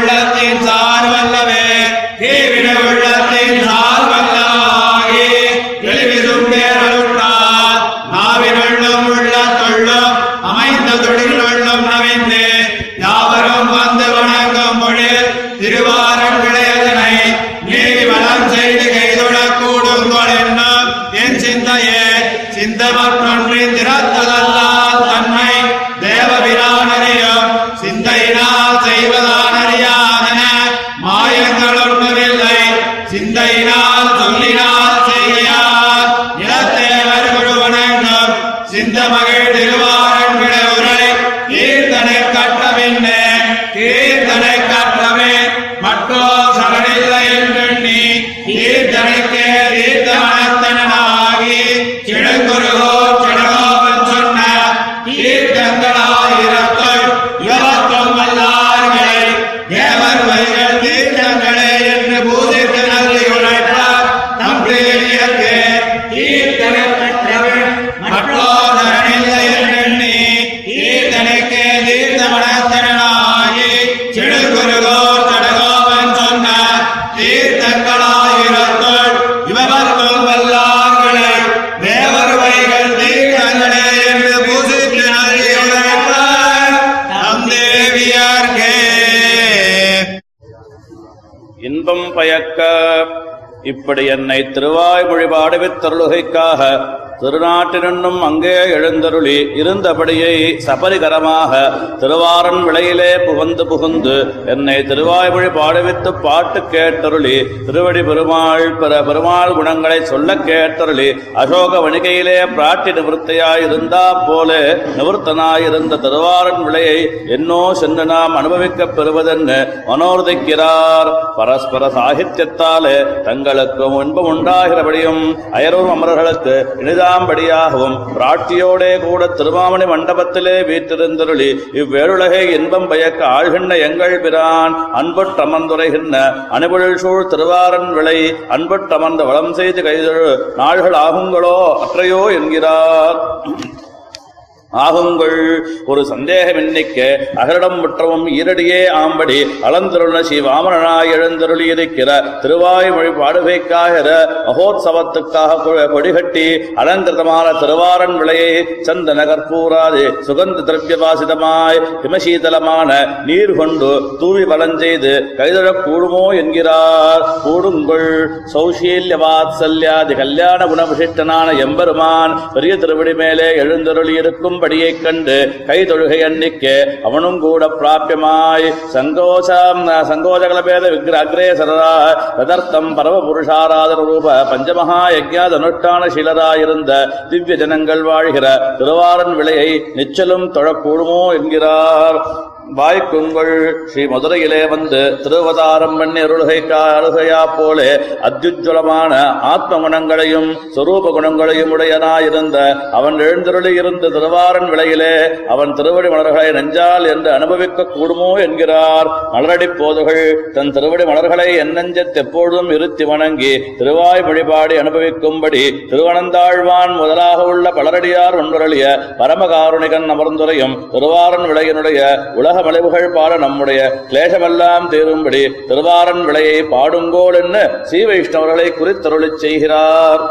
உள்ளத்தின் சார் வல்லவே தீவினை உள்ளத்தின் சார் வல்லவாகி எளிவிதும் பேரருளால் நாவி வெள்ளம் உள்ள தொள்ளம் அமைந்த தொழில் வெள்ளம் நவிந்து யாவரும் வந்து வணங்கும் மொழி திருவாரம் விளையதனை நீதி வளம் செய்து கைதொழக்கூடும் என் சிந்தையே சிந்தமற்றொன்றின் திறத்ததல்ல. இந்த மகள் திருவாரன் உரலை தீர்த்தனை கட்டவில்லை இப்படி என்னை திருவாய்மொழி பாடுவித்தருளுகைக்காக திருநாட்டினும் அங்கே எழுந்தருளி இருந்தபடியை சபரிகரமாக திருவாரன் விளையிலே புகுந்து புகுந்து என்னை திருவாய்மொழி பாடுவித்து பாட்டு கேட்டருளி திருவடி பெருமாள் பிற பெருமாள் குணங்களை சொல்ல கேட்டருளி அசோக வணிகையிலே பிராட்டி நிவர்த்தியாய் இருந்தா போல நிவர்த்தனாயிருந்த திருவாரன் விளையை என்னோ சென்று நாம் அனுபவிக்கப் பெறுவதென்னு மனோர்திக்கிறார். பரஸ்பர சாகித்யத்தாலே தங்களுக்கும் இன்பம் உண்டாகிறபடியும் அயரூர் அமரர்களுக்கு படியாகவும் பிராட்டியோடே கூட திருமாமணி மண்டபத்திலே வீற்றிருந்தருளி இவ்வேருலகை இன்பம் பயக்க ஆழ்கின்ற எங்கள் பிரான் அன்புற்றமர்ந்துரைகின்ற அணிபொழில் சூழ் திருவாரன் விளை அன்புற்றமர்ந்த வளம் செய்து கைதழு நாள்கள் ஆகுங்களோ அற்றையோ என்கிறார். ஆகுங்கள். ஒரு சந்தேகம் எண்ணிக்க அகரிடம் முற்றவும் ஈரடியே ஆம்படி அளந்தருள ஸ்ரீ வாமனாய் எழுந்தருளியிருக்கிற திருவாய்மொழி பாடுகைக்காகிற மகோத்சவத்துக்காக கொ- கொடிகட்டி அலங்கிருதமான திருவாரன் விளையை சந்தன கற்பூராது சுகந்த திரவியவாசிதமாய் ஹிமசீதலமான நீர் கொண்டு தூவி வலஞ்செய்து கைதழக் கூடுமோ என்கிறார். கூடுங்கள். சௌசீல்ய வாத்சல்யாதி கல்யாண குணவிசிஷ்டனான எம்பெருமான் பெரிய திருவடி மேலே எழுந்தருளியிருக்கும் இருக்கும்படியைக் கண்டு கைதொழுகை அன்னிக்க அவனும் கூட பிராபியமாய் சங்கோசம் சங்கோஜகலபேத விக்ர அக்ரேசரா ததர்த்தம் பரம புருஷாராதன ரூப பஞ்சமகா யஜ்ஞாத அனுஷ்டான சீலராயிருந்த திவ்ய ஜனங்கள் வாழ்கிற திருவாரன் விலையை நிச்சலும் தொழக்கூடுமோ என்கிறார். வாய்க்குங்கள் ஸ்ரீ மதுரையிலே வந்து திருவதாரம் பண்ணி அருள்கை அருகையா போலே அத்யுஜ்வலமான ஆத்ம குணங்களையும் சொரூப குணங்களையும் உடையனாயிருந்த அவன் எழுந்தருளி இருந்த திருவாரன் விலையிலே அவன் திருவடி மலர்களை நெஞ்சால் என்று அனுபவிக்க கூடுமோ என்கிறார். மலரடி போதுகள் தன் திருவடி மலர்களை எண்ணஞ்சத் எப்பொழுதும் இருத்தி வணங்கி திருவாய் வழிபாடி அனுபவிக்கும்படி திருவனந்தாழ்வான் முதலாக உள்ள பலரடியார் ஒன்றருளிய பரமகாருணிகன் அமர்ந்துரையும் திருவாரன் விளையினுடைய உலக மலைவுகள் பாட நம்முடைய கிளேசமெல்லாம் தீரும்படி திருவாரன் விளையை பாடுங்கோள் என்று ஸ்ரீ வைஷ்ணவர்களை குறித்தருளிச் செய்கிறார்.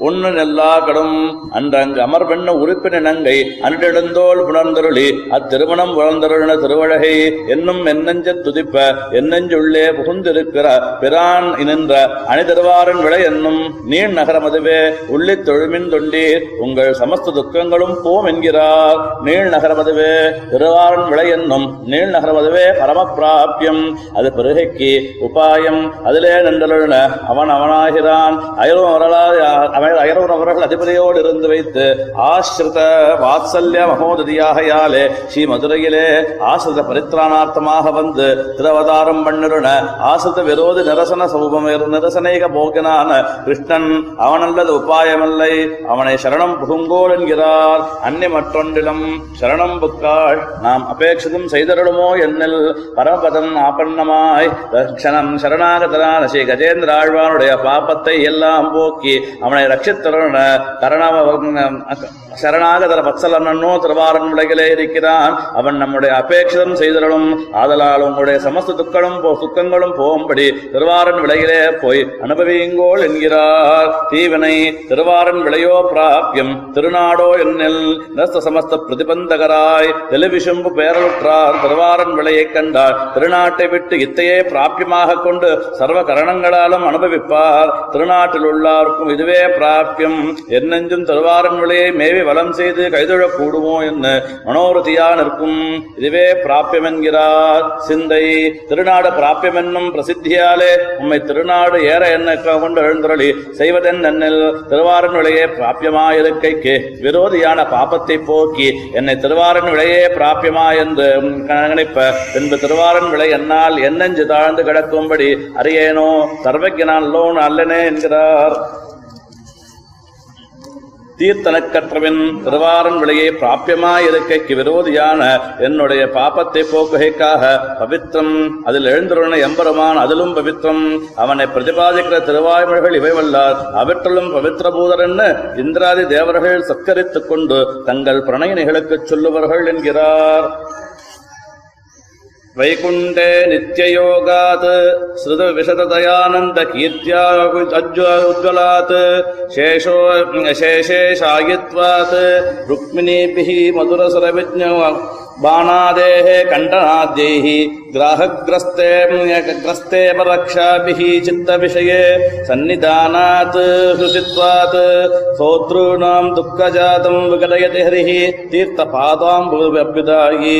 உண்ணு நெல்லா கடும் அன்றங்கு அமர்வெண்ண உறுப்பினங்கை நங்கை அன்றெழுந்தோள் புணர்ந்தருளி அத்திருமணம் வளர்ந்தருளின திருவழகை என்னும் என்னஞ்ச துதிப்ப என்னெஞ்சுள்ளே புகுந்திருக்கிற பிரான் இனின்ற அணிதருவாரின் விளை என்னும் நீர் நகரமதுவே உள்ளித் தொழுமின் தொண்டீர் உங்கள் சமஸ்த துக்கங்களும் போம் என்கிறார். நீள் நகரமதுவே திருவாரன் விளை என்னும் நீள் நகரமதுவே பரமப்பிராபியம். அது பிறகைக்கு உபாயம் அதிலே நின்றலுள்ள அவன் அவனாகிறான். அயலும் அவர்களால் ஐரவர் அவர்கள் அதிபதியோடு இருந்து வைத்து ஆசிரித வாத்சல்ய மகோததியாகையாலே ஸ்ரீ மதுரையிலே ஆசிரித பரித்ராணார்த்தமாக வந்து திருவதாரம் பண்ணிருண ஆசிரித விரோதி நிரசன சௌபம் நிரசனைக போக்கினான கிருஷ்ணன் அவனல்லது உபாயமில்லை. அவனை சரணம் புகுங்கோள் என்கிறார். அந்நிய மற்றொன்றிலும் சரணம் புக்காள். நாம் அபேட்சிதும் செய்தருளுமோ என்னில் பரமபதம் ஆபன்னமாய் தட்சணம் சரணாகதனான ஸ்ரீ கஜேந்திர ஆழ்வானுடைய பாப்பத்தை எல்லாம் போக்கி அவனை ரட்சித்தருண கரண சரணாகதர வத்சலனோ திருவாரன் உலகிலே இருக்கிறான். அவன் நம்முடைய அபேட்சிதம் செய்தருளும். ஆதலால் உங்களுடைய சமஸ்த துக்களும் போ- துக்கங்களும் போகும்படி திருவாரன் விலையிலே போய் அனுபவியுங்கோள் என்கிறார். தீவினை திருவாரன் விளையோ பிராபியம். திருநாடோ என்னில் நஸ்த சமஸ்த பிரதிபந்தகராய் தெலுவிசும்பு பேரலுற்றார் திருவாரன் விலையை கண்டார். திருநாட்டை விட்டு இத்தையே பிராபியமாக கொண்டு சர்வ கரணங்களாலும் அனுபவிப்பார். திருநாட்டில் உள்ளார்க்கும் இதுவே பிராபியம் என்னெஞ்சும் திருவாரன் விலையை மேவி வலம் செய்து கைதொழக் கூடுவோம் என்று மனோரதியா நிற்கும். இதுவே பிராபியம் என்கிறார் சிந்தை திருநாடு பிராபியம் என்னும் பிரசித்தியாலே உம்மை திருநாடு ஏற என்ன கொண்டு எழுந்தருளி செய்வதென் நன்னில் திருவாரன் விலையே பிராபியமாயிருக்கைக்கு விரோதியான பாபத்தை போக்கி என்னை திருவாரன் விலையே பிராபியமா என்று நினைப்ப பின்பு திருவாரன் விலை என்னால் என்னெஞ்சு தாழ்ந்து கிடக்கும்படி அறியேனோ? சர்வஜனான் லோன் அல்லனே என்கிறார். தீர்த்தனக்கற்றவின் திருவாரன் விலையை பிராபியமாயிருக்கைக்கு விரோதியான என்னுடைய பாபத்தை போக்குகைக்காக பவித்திரம் அதில் எழுந்துள்ள எம்பெருமான் அதிலும் பவித்திரம் அவனை பிரதிபாதிக்கிற திருவாய்மொழிகள் இவைவல்லார் அவற்றிலும் பவித்திரபூதர் என்ன இந்திராதி தேவர்கள் சத்கரித்துக் கொண்டு தங்கள் பிரணயினிகளுக்குச் சொல்லுவார்கள் என்கிறார். वैकुण्ठे नित्ययोगात् श्रुतविशददयानन्द कीर्त्या उज्ज्वलात् शेषो शेषे शायित्वात् रुक्मिणीभिः मधुरसरविज्ञ बाणादेः कण्ठनाद्यैः ग्राहग्रस्ते ग्रस्ते परक्षाभिः चित्तविषये सन्निधानात् हृषित्वात् श्रोतॄणां दुःखजातं विकटयति हरिः तीर्थपादाम्बुव्यभ्युदायि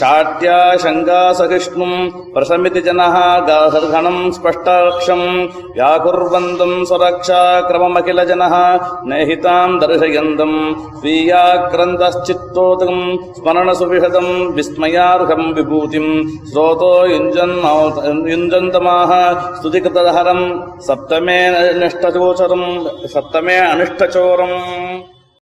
शाट्या शङ्का सहिष्णुम् प्रशमिति जनः गाहर्घणम् स्पष्टाक्षम् व्याकुर्वन्तम् स्वरक्षा क्रममखिल जनः नेहिताम् दर्शयन्तम् स्वीयाक्रन्दश्चित्तोतम् விஸ்வரூபம் விஸ்மயார்ஹம் விபூதிம் ஸ்ரோதோ யுஞ்சன் யுஞ்சந்தமாக ஸ்துதிகிருதஹரம் சப்தமே நிஷ்டச்சோச்சரம் சப்தமே அனிஷ்டச்சோரம்